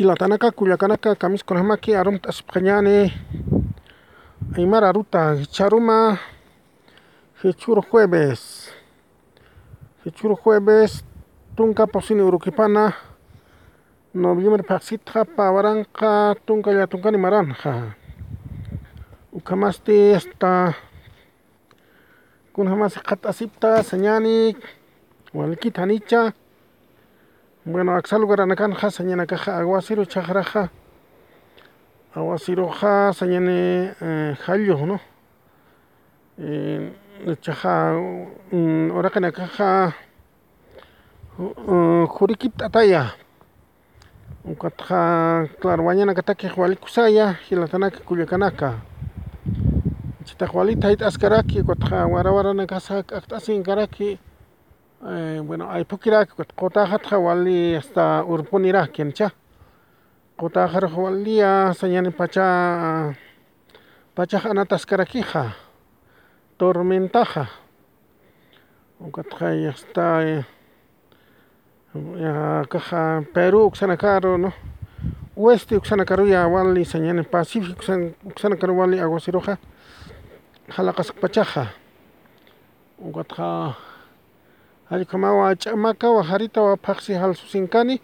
hilatanaka kullakanaka kamiskunamaki arumta asipqañani aymara ruta charuma hechuro jueves hechuro jueves tunka posini urukipana noviembre paksitqa pawaranqa tunkalla tunkani maranja ukamasti hasta kunamasi qat'asipta sañani walkita hanicha bueno aksa lugar kanja sañanakaja aguasiro chaqraja aguasiroja sañani jallo no? Chaja uraqanakaja jurikipta ataya ukatqa claro mañanaka takiq walikusaya hilatanaka kullakanaka chaytaq walita hayt'askaraki ukatqa wara warana kasa k'akt'asin karaki bueno aypukiraki qutakaqtaq wali hasta urpuniraki nicha qutajaraq waliya sañani pacha pachaq anatasqarakija tormentaja. Ukatqa hasta kaja Peru uksana karu no? Oeste uksana karuya wali sañani Pacifico uksana karu wali aguasiroja halaqasqa pachaja ukatqa hallqamawa ch'amakawa haritawa paqsi halsusinkani.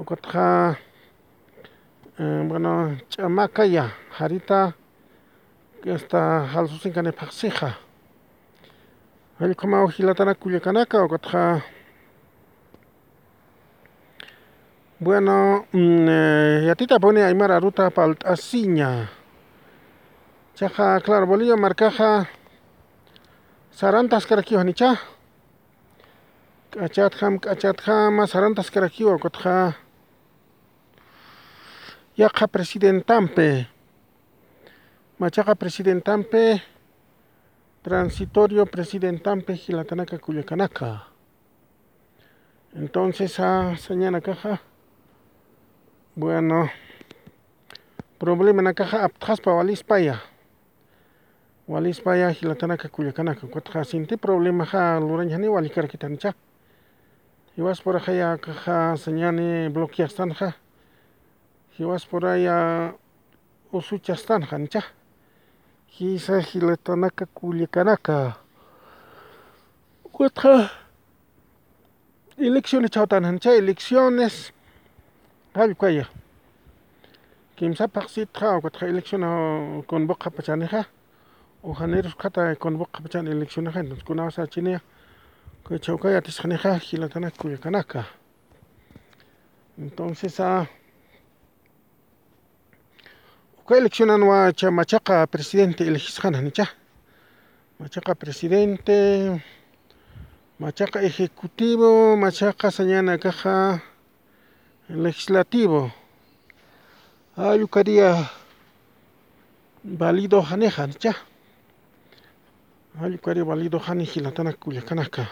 Ukatqa bueno ch'amakaya harita hasta halsusinkani paqsija hallqamawa hilatana kullakanaka ukatqa bueno yatitapuni aymara ruta palt'asiña. Chaqa claro Bolivia markaqa sarantas karakiwan nicha k'achatqam k'achatqama sarantas karakiwan ukatqa yaqa presidentampi machaqa presidentampi transitorio presidentampi hilatanaka kullakanaka entonces sañanakaja bueno problemanakaja aptqaspa walispaya walispaya hilatanaka kullakanaka ukatqa sinti problemaja luranñani walikarkita nicha hiwaspurajaya kaja sañani bloqueastanja hiwaspuraya usuchastanja nicha kisa hilatanaka kullakanaka ukatqa elecciones chawtana nicha elecciones hallq'aya kimsapaq sitqa ukatqa elección convoca pachaniqa uhaneros qhata convoca pachani eleccionaja entonces kunawan sachiniya que chauca ya te Cuechaucaya, Tizhanejaji, la Cuyacanaca. Entonces, ah. Uka eleccionan a Machaca presidente, elegizjana, nicha. Machaca presidente, Machaca ejecutivo, Machaca sañana caja legislativo. Ah, yucaría válido janeja, nicha. Ah, yucaría válido janejila, tanacuyacanaca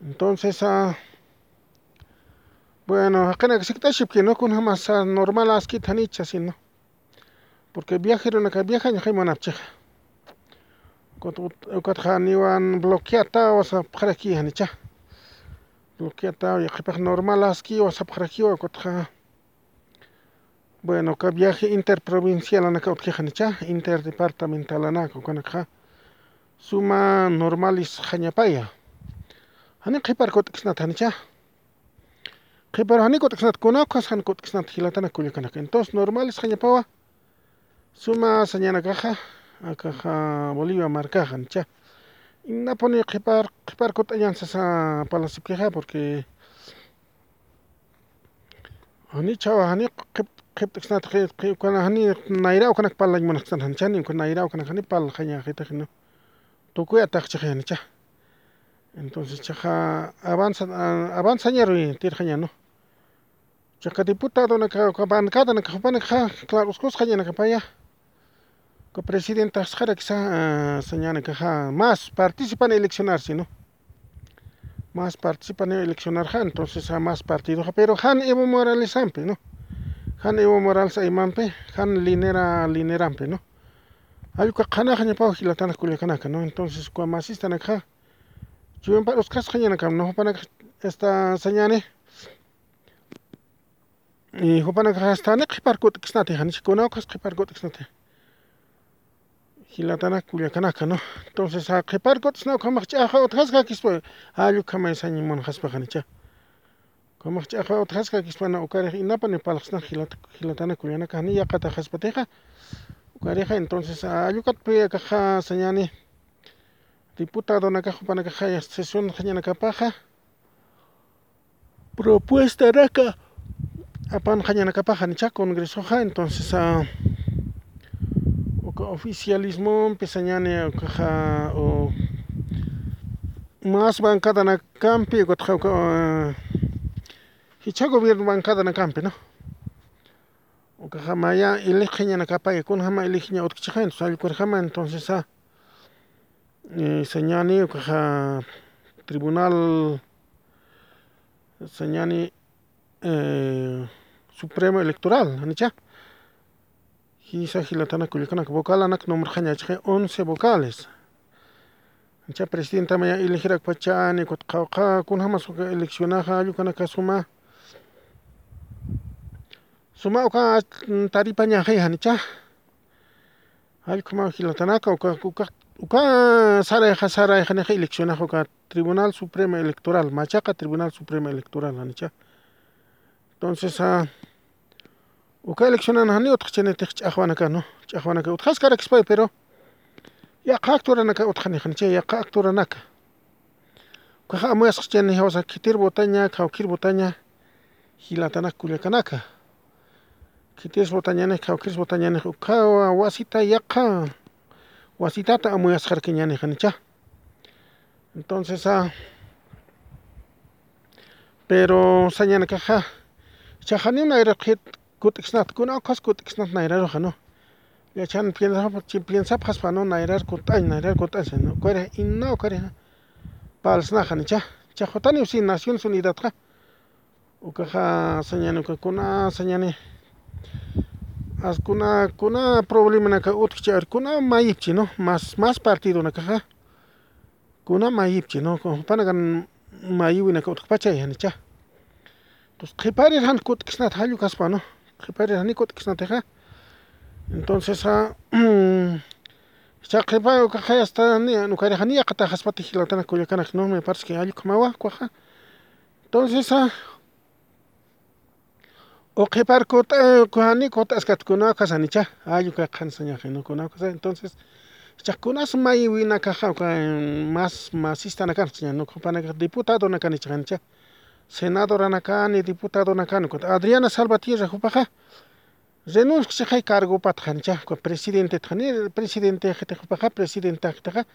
entonces a bueno acá siktaship que no kunha más normal ah, las que askit hanicha sino porque viajaron acá viajan hay manapcheja cuando cuando janiwan bloqueata o sea para aquí hanicha bloqueata y ah, que para normal aski o sea para aquí o cuando bueno acá viaje interprovincial acá hanicha interdepartamental acá cuando acá suma normalis jañapaya hani qhiparka utqisnata nicha qhipar hanika utqisnata kunapas hanika utqisnata hilatanaka kullakanaka entonces normales hañapawa suma sañanakaja akaja Bolivia markaja nicha inapuni qhipar qhiparka ut'allansasa palasipkiqa porque hanichawa hani qhipt'iksanata hani nayraw kanaka parlaña nicha ninka nayraw kanaka hani parlajaña qhitaq tukuy ataqchaq nicha Entonces, chaja, avanza, avanza, ñarri, tirjaña, ¿no? Chaja, diputado, bancada, bancada, claro, os cosas, jaña, capaya. Co presidenta, jara, quizá, eh, señana, caja, más participan en eleccionarse, ¿no? Más participan en eleccionar, ja, entonces, a más partidos, pero han Evo Morales ampe, ¿no? Han Evo Morales aimampe, han Linera, Linerampe, ¿no? Hay que canaja, ña, pau, gilatana, culiacanaca, ¿no? Entonces, cuando más están acá, Chuyen paros kas kanyana kam no hopana esta señane. Y hopana kastane kipar kut kisnate han chikona kas kipar kut kisnate. Hilatana kuliakanaka no. Entonces a kipar kut sna kamach chaja otras. Ayu pues. ah, kamay mon haspa hanicha. Kamach chaja otras ka kispana pues, ukare inapa hilat hilatana kulianaka hani yakata haspateja. Ukareja entonces ayukat pe kaja. Naka hupanaka sesión qañanakapaqa propuesta raka. Apan qañanakapaqa nicha congresoqa entonces uh, uka oficialismopi sañani ukaqa o mas bancada ukataqa uka uh, hicha gobierno bancada nakanpi no? Ukaqa maya eliq qañanakapay kuna hama eliq ña utkichqa entonces allkurqama entonces uh, sañani ukaqa tribunal sañani eh, supremo electoral anicha hisa hilatana kullakanak vocal anak nombre qañachqa 11 vocales ancha presidenta maya elegirak pachani qawqa kunhamas eleccionaja allukanaka suma. Suma uka taripa ñajay anicha allkuma hilatanaka uka uka uka sarayqa sarayqaniqa eleccionaja uka tribunal supremo electoral machaqa tribunal supremo electoral anicha entonces uh, uka eleccionanajani utaq chanitiq ch'aqwanaka no ch'aqwanaka utqasqa rakispa pero. Yaqa acturanaka utqaniqanicha yaqa acturanaka ukaqa amuyasqa chani hawsa kitir botaña qhawkir botaña hilatanaka kullakanaka kitiris botañani qhawkiris botañani uka wasita yaqa Wasitata amuyasjar kiñani janicha. Entonces, ah, pero sañana caja. Chajani una era kit kutixnat, kuna okas kutixnat naira roja, ¿no? Ya chan piensa, piensa paspa no naira kutai, naira kutai, ¿no? Cuere, y no, cuere, palsna janicha. Chajotani usi Naciones Unidas, ja. Ukaja sañana, kuna sañana. Kuna kuna problemanaka kuna mayipch'i no mas mas partidonakaqa kuna mayipch'i no panaqa mayiwinaka utqapachay nicha. Entonces qhiparirqani kutikisnata hallu kaspa no? Qhiparirqani kutikisnataqa entonces uh, cha qhipaqa hasta ukariqani yaqata haspata hilatana kullakanaka no? Me parece que allku mawaqkuqa entonces Oqepar kota kuhani kota askatkuna kasanicha ayuka kansaña genukuna kasa entonces chakuna sumay wina kaja más masista nakansaña nukupanaka diputado nakanicha ganicha senadora nakani diputado nakani kota Adriana Salvatierra jupaja renuncia hay cargo patjancha presidente tjani presidente jete jupaja presidenta jetaja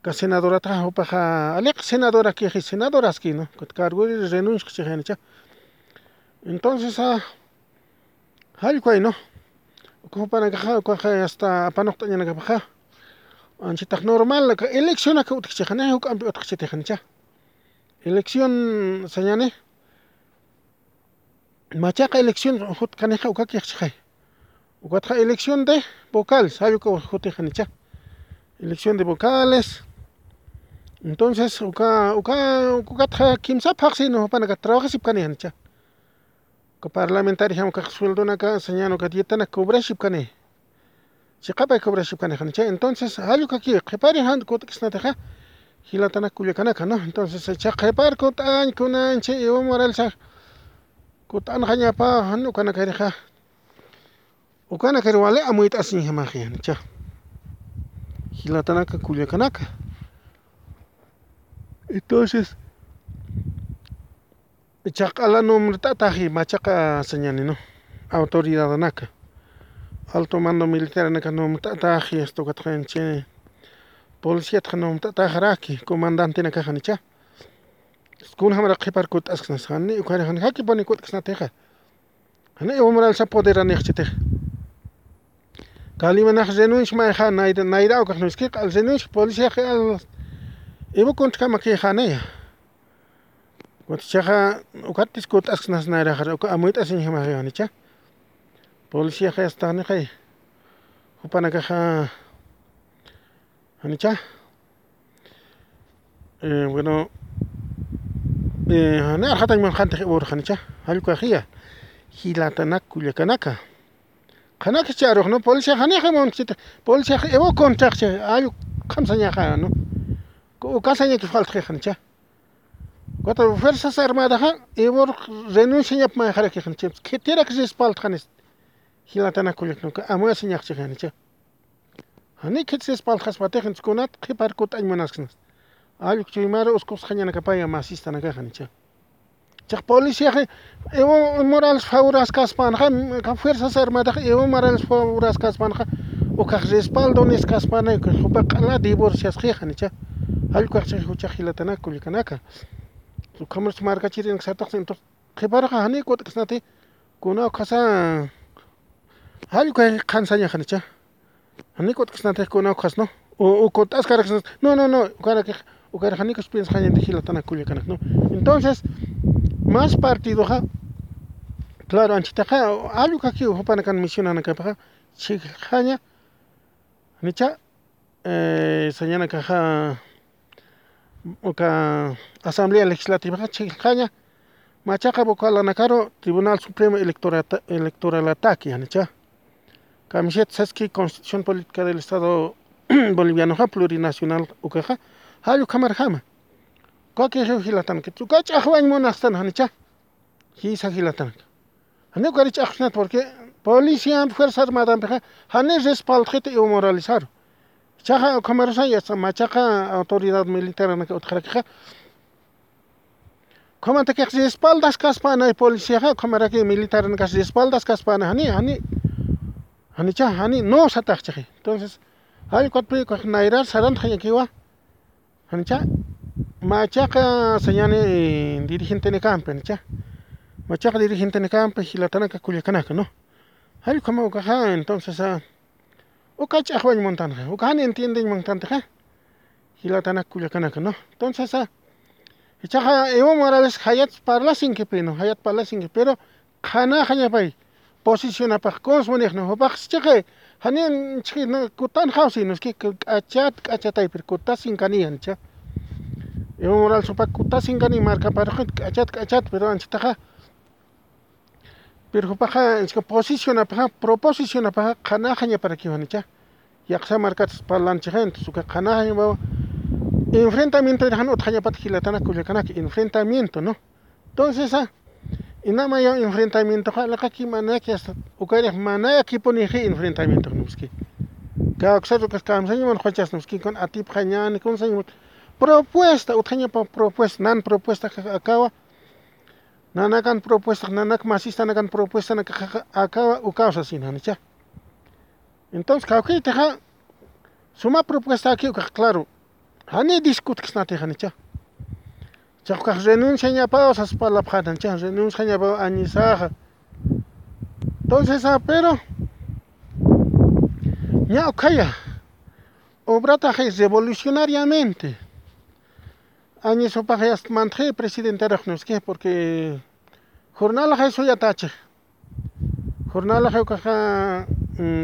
ka senadora ta jupaja alek senadora que senadoras que no kota cargo renuncia. hay entonces, ah, hay no. Como para que hasta para no panoctaña na kapaja. Anchitag normal, la elección acá utkichajane, o cambio utkichajancha. Elección, señane. Machaca elección, utkaneja, ukakiachajay. Ukatja elección de vocal, sabe que utkichajancha. Elección de vocales. Entonces, uka, uka, ukatja, kimsa paxi, no, para que trabajes y paniancha. Panaqa trabajasipkani hanicha uka parlamentario hamuqa sueldonaka sañani uka dietana cobrashipkani chiqapay cobrashipkani hanicha entonces ayuka ki qhipari han kutikisnataqa hilatana kullakanaka no entonces chaqipar kut'añ kunanchik iwan moralsaq kut'anaqa ñapa ukana kariqa ukana kari wale amuyta asin hamaqa yanicha hilatanaka kullakanaka entonces chaq'ala numrtataji machaqa sañani no? Autoridad naka. Alto mando militar naka numrtataji esto katqanchik policíata nomtataqaraqki comandante nakaqa nicha kuna hamara qhiparkutasqnas hani ukari hani haki pani kutkasnatiqa hani iwamralsa poderaniqchitiqa kalimanaq renuncia mayqa nayrawkaq niskiqa al renuncia policiaqa al iwa kunchkama kutichaqa ukatis kutasqnas nayraqara uka amuyta asinjamaqa nicha policiaqa yastaqniqa hupanakaqa Hanicha. Eh, bueno, eh, hana arhatan man khante ur hanicha. Halku akhiya. hilatanak kullakanaka qanaka charuq no policía qaniqa monchita policía evo contraqcha ayu qamsañaqa no ukasañaki faltqiqancha Cuatro Fuerzas Armadas evo renuncia ñap ma qharaqqiqancha ketera que respaldqanis hilatana kullaknuka amua siñaqchiqanicha hani kit respaldqas patiqanchkunata qiparkuta aymanasqnas ayu chuymara usqusqañana kapaya masistanaqa Chaq policía Evo Morales favoras kaspanqa Fuerzas Armadas Evo Morales favoras kaspanqa ukaq respaldo nis kaspana hupa q'ala divorciasqiqa allquqa huchaq hilatana Камерч маргачирийн сардахсан тул хибарга ханыг год гэснэ тий. Гүнөө касан хань гай хан саня ханыча. Ханыг год гэснэ тий гүнөө касно. О о котас караксан. No no no, cara que cara hanik spins hanin de gilatana ¿no? Entonces, más partido ja. Claro, anchitaja, algo que aquí hopanacan misionan acá para chijaña. Nicha eh sañana caja oka Asamblea Legislativa chikhaña machaqa bocalanakaro Tribunal Supremo Electoral, Electoral Ataque anicha. Camiseta saski Constitución Política del Estado Boliviano ja plurinacional ukaja hayu kamarjama kuaki hilatanak chukach ajwañ munaqstan anicha. Hisa hilatanak aniukarich ajsnat porque policía fuerza armada ja hane respaldjeta y moralizaro Chaja comerasaya machaca autoridad militar en otjaraquija. Como te quejas de espaldas caspana y policía, como era que militar en casa de espaldas caspana, hani, hani, hani cha, hani, no satachaje. Entonces, hay cuatro que nairar saran hayakiwa, hani cha, machaca señane dirigente de campo, hani cha, machaca dirigente de campo, gilatana que culiacanaca, no. Hay como caja, entonces, ah. Uh, ch'aqwañ montanaqa ukajani entienden montantaqa hilatanaka kullakanaka no? Entonces a ichaqa Evo Morales hayat parlasinkipi no hayat parlasinki pero qhanaqa ñapay posicionapaq consumaniq no? Hupaqs chiqay hani chiqi no? Kutan hawsi noski k'achat k'achataypi kutasin kaniyan cha. Evo Morales supakuta singani marca para k'achat k'achat pero anchitaqa Pero paja, es que posiciona paja, proposiciona paja, canajaña para que van ya. Ya que se marca para parlanche gente, su canajaña va. Enfrentamiento de Hanot, Haya Patkilatana, Culiacanaki, enfrentamiento, ¿no? Entonces, ah, y nada más enfrentamiento, la kaki manaki hasta ukaria manaya ki pone enfrentamiento, no es que. Cada cosa que estamos ahí, bueno, cochas, no es que con a ti atip, jañan, con señor. Propuesta, utaña propuesta, nan propuesta que acaba nanakan propuesta nanak masista nakan propuesta naka acá o causa sin hanicha entonces kauki teja suma propuesta aquí claro hani discut que nate hanicha chakka renuncia ña pa osas palabjan cha renuncia ña pa anisaja entonces ah pero ña okaya obrata revolucionariamente. Años opajayas mantje presidente rajnoske porque jornal hay soy atache. Jornal hay caja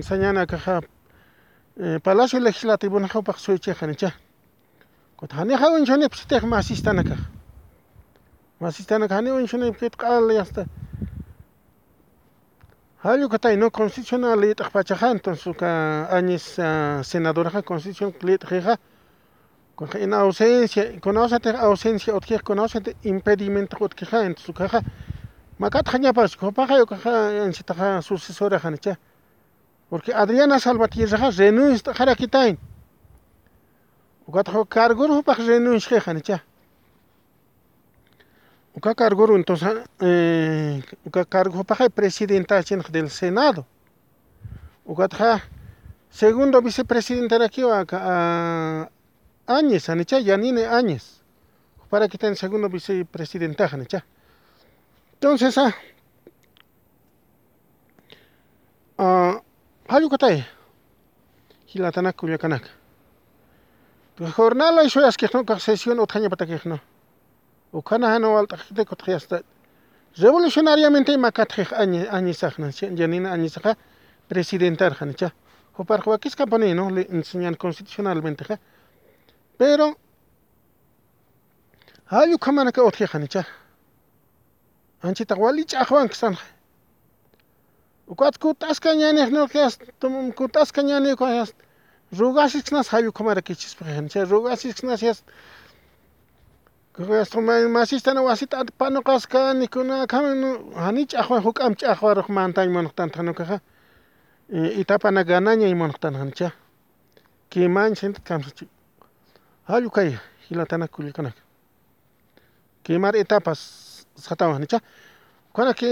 sañana caja Palacio Legislativo na hopaj soy chejanicha. Kot hani ha un chone psitej masistana ka. Masistana ka hani un chone pket qal yasta. Hayo katay no constitucional lit pachajan entonces ka años senadora constitución lit reja Con en ausencia, con ausencia, ausencia, otquija, con ausencia, impedimento, otquija, en su caja. Macat jaña pas, copaja, yo caja, en si taja sucesora, janicha. Porque Adriana Salvatierra, renuncia, jaraquitain. Ucatajo cargo, no paj renuncia, janicha. Eh, uca cargo, entonces, eh, cargo, paja, presidenta del Senado. Ucataja, segundo vicepresidente de aquí, a, a Áñez, anecha, Yanine Áñez. Para que esté en segundo vicepresidenta, anecha. Entonces, ah. Ah. Hay un Hayukatae. Hilatana Culiacanac. Tu jornala y soy asquejno, sesión o taña pataquejno. O canajano al tajiteco tajasta. Revolucionariamente macatre, años, años, macatej añezajna, Yanine Áñezaja, presidenta, anecha. O para que es campanino, le enseñan constitucionalmente, ¿eh? Pero hayu kamana ka otje khanicha. Anchi tawali chahwan kisan. ukat kutasqa ñanik kutasqa hallukamara kichishpa chay rugasishknas masistana wasita panuqasqa nikunakama hani ch'aqwan huk'am ch'aqwaraq mantaña munaqtanta hanukaqa itapana ganaña munaqtanacha kimancha kamsachi hallu kay hilatana kullanaqa quemar etapas satawan hanicha kunanki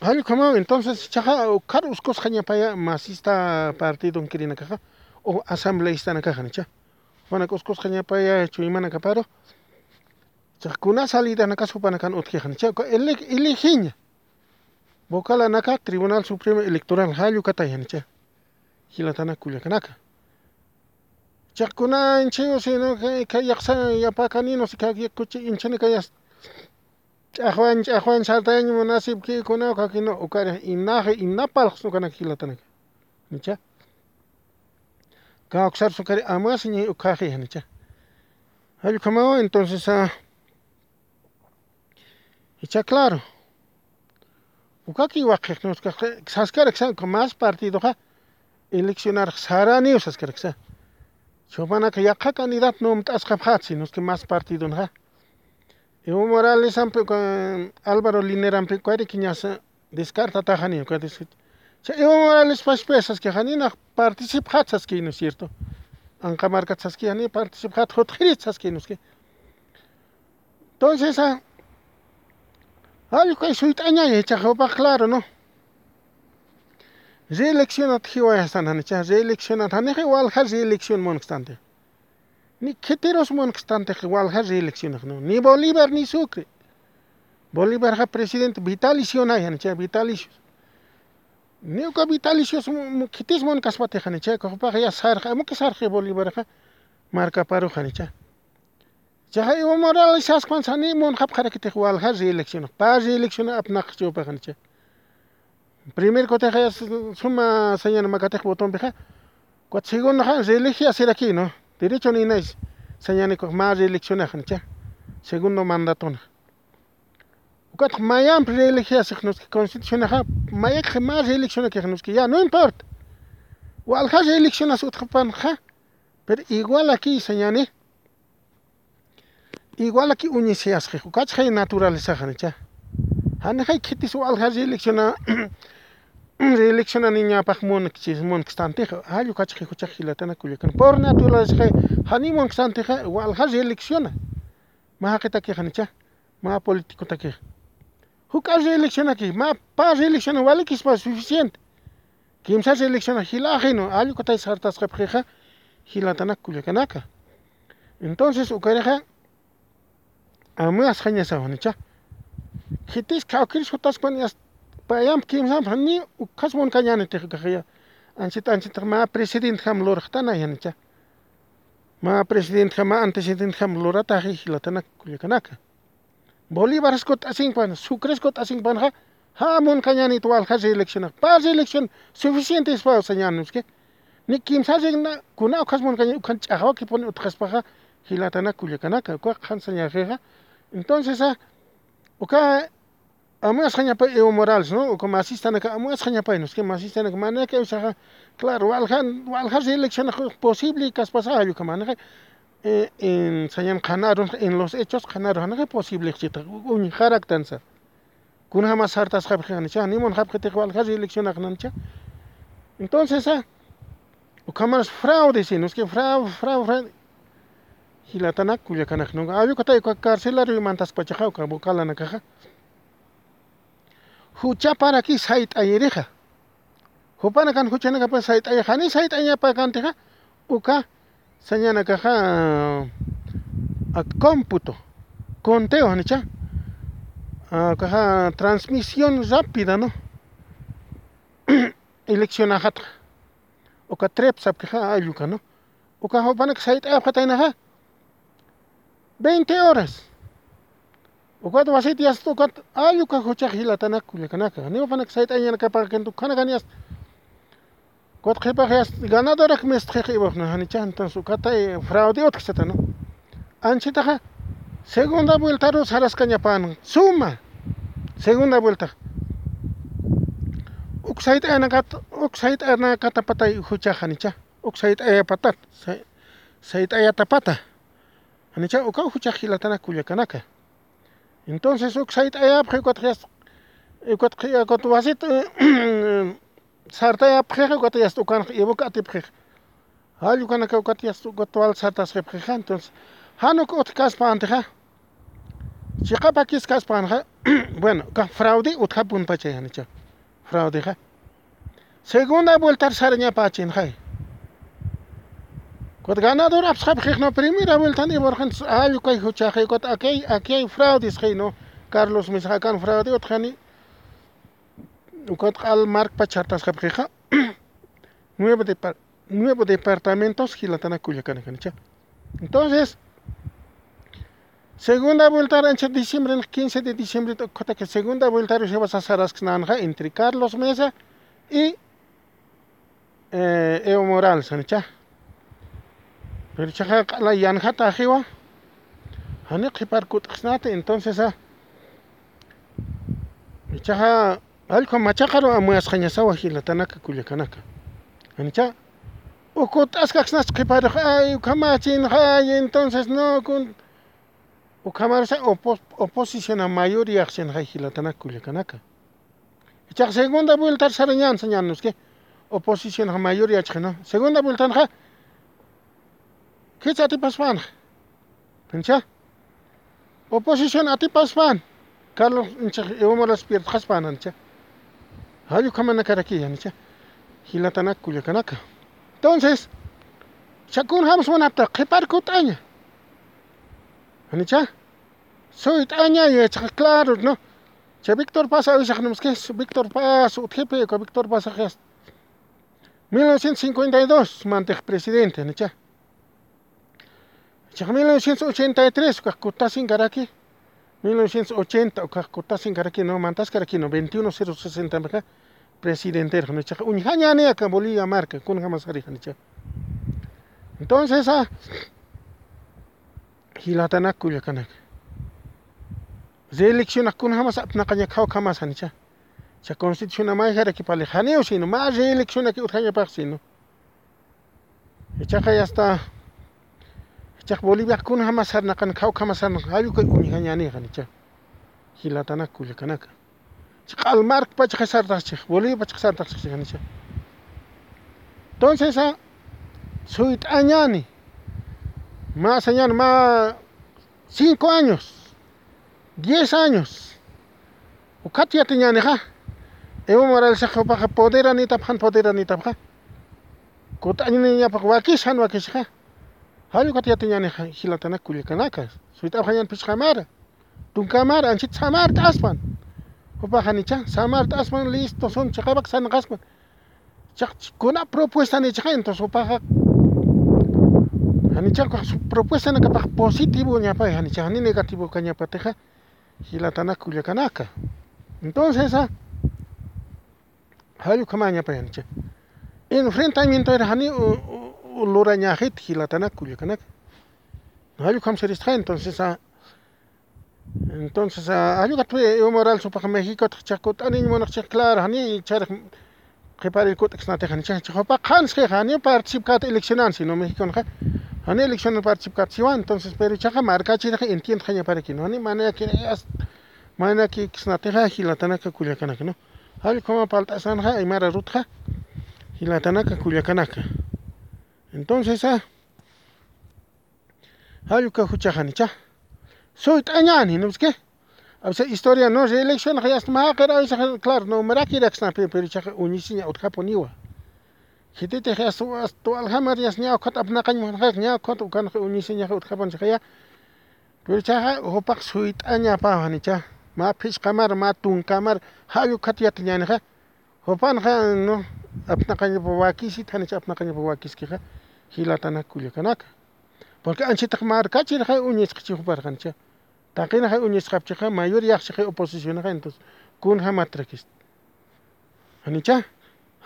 hallukamawan entonces chaqa qhari usqusqa ñapaya masista partidon kirinakaqa o asambleístana kaq nicha mana usqusqa ñapayachu imana kaparo chaqa kuna salidana supana kan utqijani chayqa elegiña vocalanaqa tribunal supremo electoral hallukataya nicha hilatana kullakanaka chaqa kuna inchayo sino kay llaqsa yapakani no sé kay kuchi inchani kay ch'aqwan ch'aqwan sartaña munasip kiykuna kakino ukariq inaqa inapalaq sukanaka hilatanaka nicha? Kawsar sukari amas ña ukajiya nicha? Hallukamawan entonces Icha claro. Ukaki waqjiq nisqaqa saskaraq mas partidoqa eleccionarqa saraniw saskaraqsa chawpanaqa yaqa candidato nomt'asqa qatzi nisqa mas partidonaqa Evo Morales ampi Álvaro Linerampi kuayriq ñasa descartataqani chay Evo Morales pashpesasqa naq participaqasasqi ¿no es cierto? Anqamarqatasasqi hani participaqata hutq'irisasqi nisqa entonces Allqu suyt'añaya chaqapas claro no reeleccionata hiwayasana hanicha reeleccionata haniqa walqa reelección munasqtante ni qhetiros munasqtantiqa walqa reeleccionaq no ni Bolívar ni Sucre Bolívarqa presidente vitalicio nay hanicha vitalicio ñuqa vitalicios qhitis munkaspatiqa hanicha kaqpaqa ya sarqa amuqa sarqi Bolívarqa markaparuq hanicha chaqa Evo Morales chasqpan sani munqapqarakitiq walqa reeleccionaq pa reeleccionap naqaq chawpaqa hanicha Primer coteja suma señor Macatej botón peja. Cuatro segundo han religia hacer aquí, ¿no? Derecho ni nada. Señor con más religión han hecho. Segundo mandato. Cuatro mayan religia se nos que constitución ha que más religión que nos que ya no importa. O al ha religión a su ha. Pero igual aquí señor Igual aquí uniseas que cuatro naturaleza han hecho. Han hay que te su al ha religión Elección a niña paj mon chis mon kstanteja ayo ah, kachje kucha gilatana kulikan por naturaleza hani mon kstanteja wal has elecciona. Ma haketa ke hanicha ma político ta ke huka elecciona ki ma pa elecciona. Wal ki spa suficiente. Kim sa elecciona. Gila ajeno ah, ayo ah, kota sartas kapjeja gilatana kulikanaka entonces ukareja amas hanya sa hanicha Hitis kaukiris hutas pan yas payam kimsam ni ukasmun kañani tiqqa anchita anchita ma presidente ham luraqtana yanicha ma presidente ma antecedente ham lurata hilatana kullakanaka Bolívar esco t'asinpan Sucre esco t'asinpan hamun kañani tuwal ha reelección pa reelección suficiente es pa señanos que ni kimsa regna kuna ukasmun kañani ukan ch'aqwa que pone utqaspaqa hilatana kullakanaka kwa qan señajeja entonces uka amuas jañapay Evo Morales, ¿no? Como así están, asistan amuas jañapay, ¿no? Es que asistan acá, maneja, usaja, claro, waljan, waljan se elecciona posible, caspasa, yo que maneja, eh, en sañan ganaron, en los hechos ganaron, no es posible, que chita, un jaractanza. Kun jamás hartas jabjancha, ni mon jabjete waljan se elecciona ganancha. Entonces, ah, o cámaras fraude, si no es que fraude, fraude, fraude. Hilatana, cuya canac, no, ah, yo que te cárcelario y mantas pachajao, cabucala na caja. Huchaparaki sayt'ayiriqa hupana kan huchanakapas sayt'ayiqa hani sayt'añapa kantiqa uka sañanakaqa cómputo conteo hanicha kaja transmisión rápida no? Eleccionajatqa uka trepsapkiqa alluka no? Uka hupanaka sayt'ayapqa taynaqa 20 horas ukata wasita yasta ukata alluka huchaq hilatanaka kullakanaka ñawpanak sayt'añanakapaqa kantu kanaka yasta kuta qhipaqa yasta ganadoraq mesta qiqiwaqna hanicha entonces ukata fraude utqasata no anchitaqa segunda vueltaru sarasqa ñapawan suma segunda vuelta uk sayt'aynaqata uk sayt'anaqata patay huchajanicha uk sayt'ayapata sayt'ayatapata anicha uka huchaj hilatana kullakanaka Entonces, uxait ayap cuatrias cuatruasit sarta ayap cuatrias tucan y boca. Hay un canaca cuatrias cuatrual sartas repreja. Entonces, hanuk ot caspanja. Chicapa kis caspanja. Bueno, fraude utja pun pache. Fraude. Segunda vuelta sarña pachin. Kot ganador abschap no primera vuelta ni borjan ayo kay huchaje kot aquí aquí hay fraudes no. Carlos Misakan fraude otjani ukot al mark pachartas khapja nuevo de nuevo departamentos gilatana Culiacán entonces segunda vuelta en diciembre el 15 de diciembre que segunda vuelta se va a hacer entre Carlos Mesa y eh, Evo Morales ¿no? Pero la yanjata jiwa. Hani qipar kutqsnata entonces ah. Chaja alko machaqaro amuas qañasawa hilatanaka kullakanaka. Anicha ukut askaxnas qipar ay kamachin hay entonces no kun ukamarsa opos, oposición a mayoría xen hay hilatanaka kullakanaka. Chaja segunda vuelta sarañan señanos que oposición a mayoría chino. Segunda vuelta ja Kids Atipaspan. Pincha. Oposición Atipaspan. Carlos Evo las piernas Haspan ancha. Hayu kamana karaki ancha. Hilatanak kuyakanaka. Entonces, Shakun hams wanapta qipar kutaña. Anicha. Soy taña y claro, ¿no? Che Víctor Paz, hoy sabemos que es Víctor Paz, jefe, Víctor Paz, 1952, mantej presidente, ¿no? Ya 1983, Cajcotasin Garaki. 1980, Cajcotasin Garaki, no, Mantas Garaki, no, 21060, acá, presidente, Janicha, Unjañane, acá Bolivia, marca, con Jamasari, Janicha. Entonces, ah, Hilatanak, Culiacanac. Reelección, acá, jamás, Apnacañacao, jamás, Janicha. Ya constitución, más, Garaki, para el lejaneo, sino más reelección aquí, Urjaña, sino. Echaja ya está. Chak Bolivia kun hamasar nakan kau kamasar hayu kai uni hanyani kan cha hilatana kule kanaka chak almark pa chak sar tas chak pa chak chak entonces ah suit añani más añani más cinco años. Diez años. Ukatia tiñani ha Evo Morales sa pa poder ani taphan poder ani tapha kut ani nya pa wakis han wakis ha Halu kat yata nyane hilatana kulikanaka. Suita hayan pis kamara. Tun kamara anchit samar taspan. Opa hanicha samar taspan listo son chakabak san gaspan. Chak kuna propuesta ni chaka entonces opa hanicha ko propuesta na kapak positivo pa hanicha hani negativo kanya pateja hilatana kulikanaka. Entonces ah halu kamanya pa hanicha. Enfrentamiento era hani lorañajet jilatanacuyo canac. Ayucam se distrae, entonces a. Entonces a. Ayugatue, yo moral sopa México, chacot, animo monarchia clara, ani, char. Repare el cotex natejan, chachopa, hans, que hani participat eleccionan, sino mexicano, hani elección participación, entonces, pero chaja marca, chira, entiende, jaña para que no, ani manera que. Manera que xnateja jilatanaca cuyo canac, ¿no? Ayucama paltasanja, aymara rutja, jilatanaca cuyo canaca. Entonces, ah, hayu ka huchajanicha. Soy tañani, ¿no es qué? A veces historia no reelección, ya está más claro, no me da que ir pero chaja unisiña ut japoniwa. Hitite ya su to alhamar ya snya kot apna kan mo ha nya kot kan unisiña japon chaja. Pero chaja hopak suit anya pa hanicha. Ma fish kamar ma tun kamar hayu katiyat nyani ha. Hopan ha no apna kan po wakisi tanicha apna kan. Hilatana kullakanaka porque anchitaq markachirqa uñisqachiqparqancha taqinaqa uñisqapchiqa mayor llaqchiqa oposicionaqa entonces kunqa matrakis anicha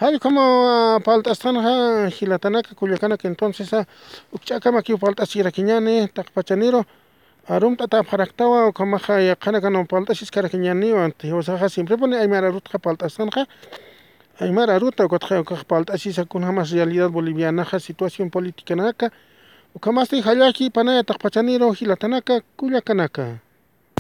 hay como paltasqanaqa hilatanaka kullakanaka entonces ukch'akamaki palt'asirakiñani taqpachaniro arumta tapqaraqtawa kamaqa yaqanaqa no palt'ashis karakiñaniwan tiwsaqa siempre pone aymara rutqa palt'asqanaqa Aymara Ruta, Guatajapalta, así con jamás realidad boliviana, la situación política naka, Ukamasti Hayaki, Panaya Tajpachaniro, Gilatanaka, Cuyacanaka.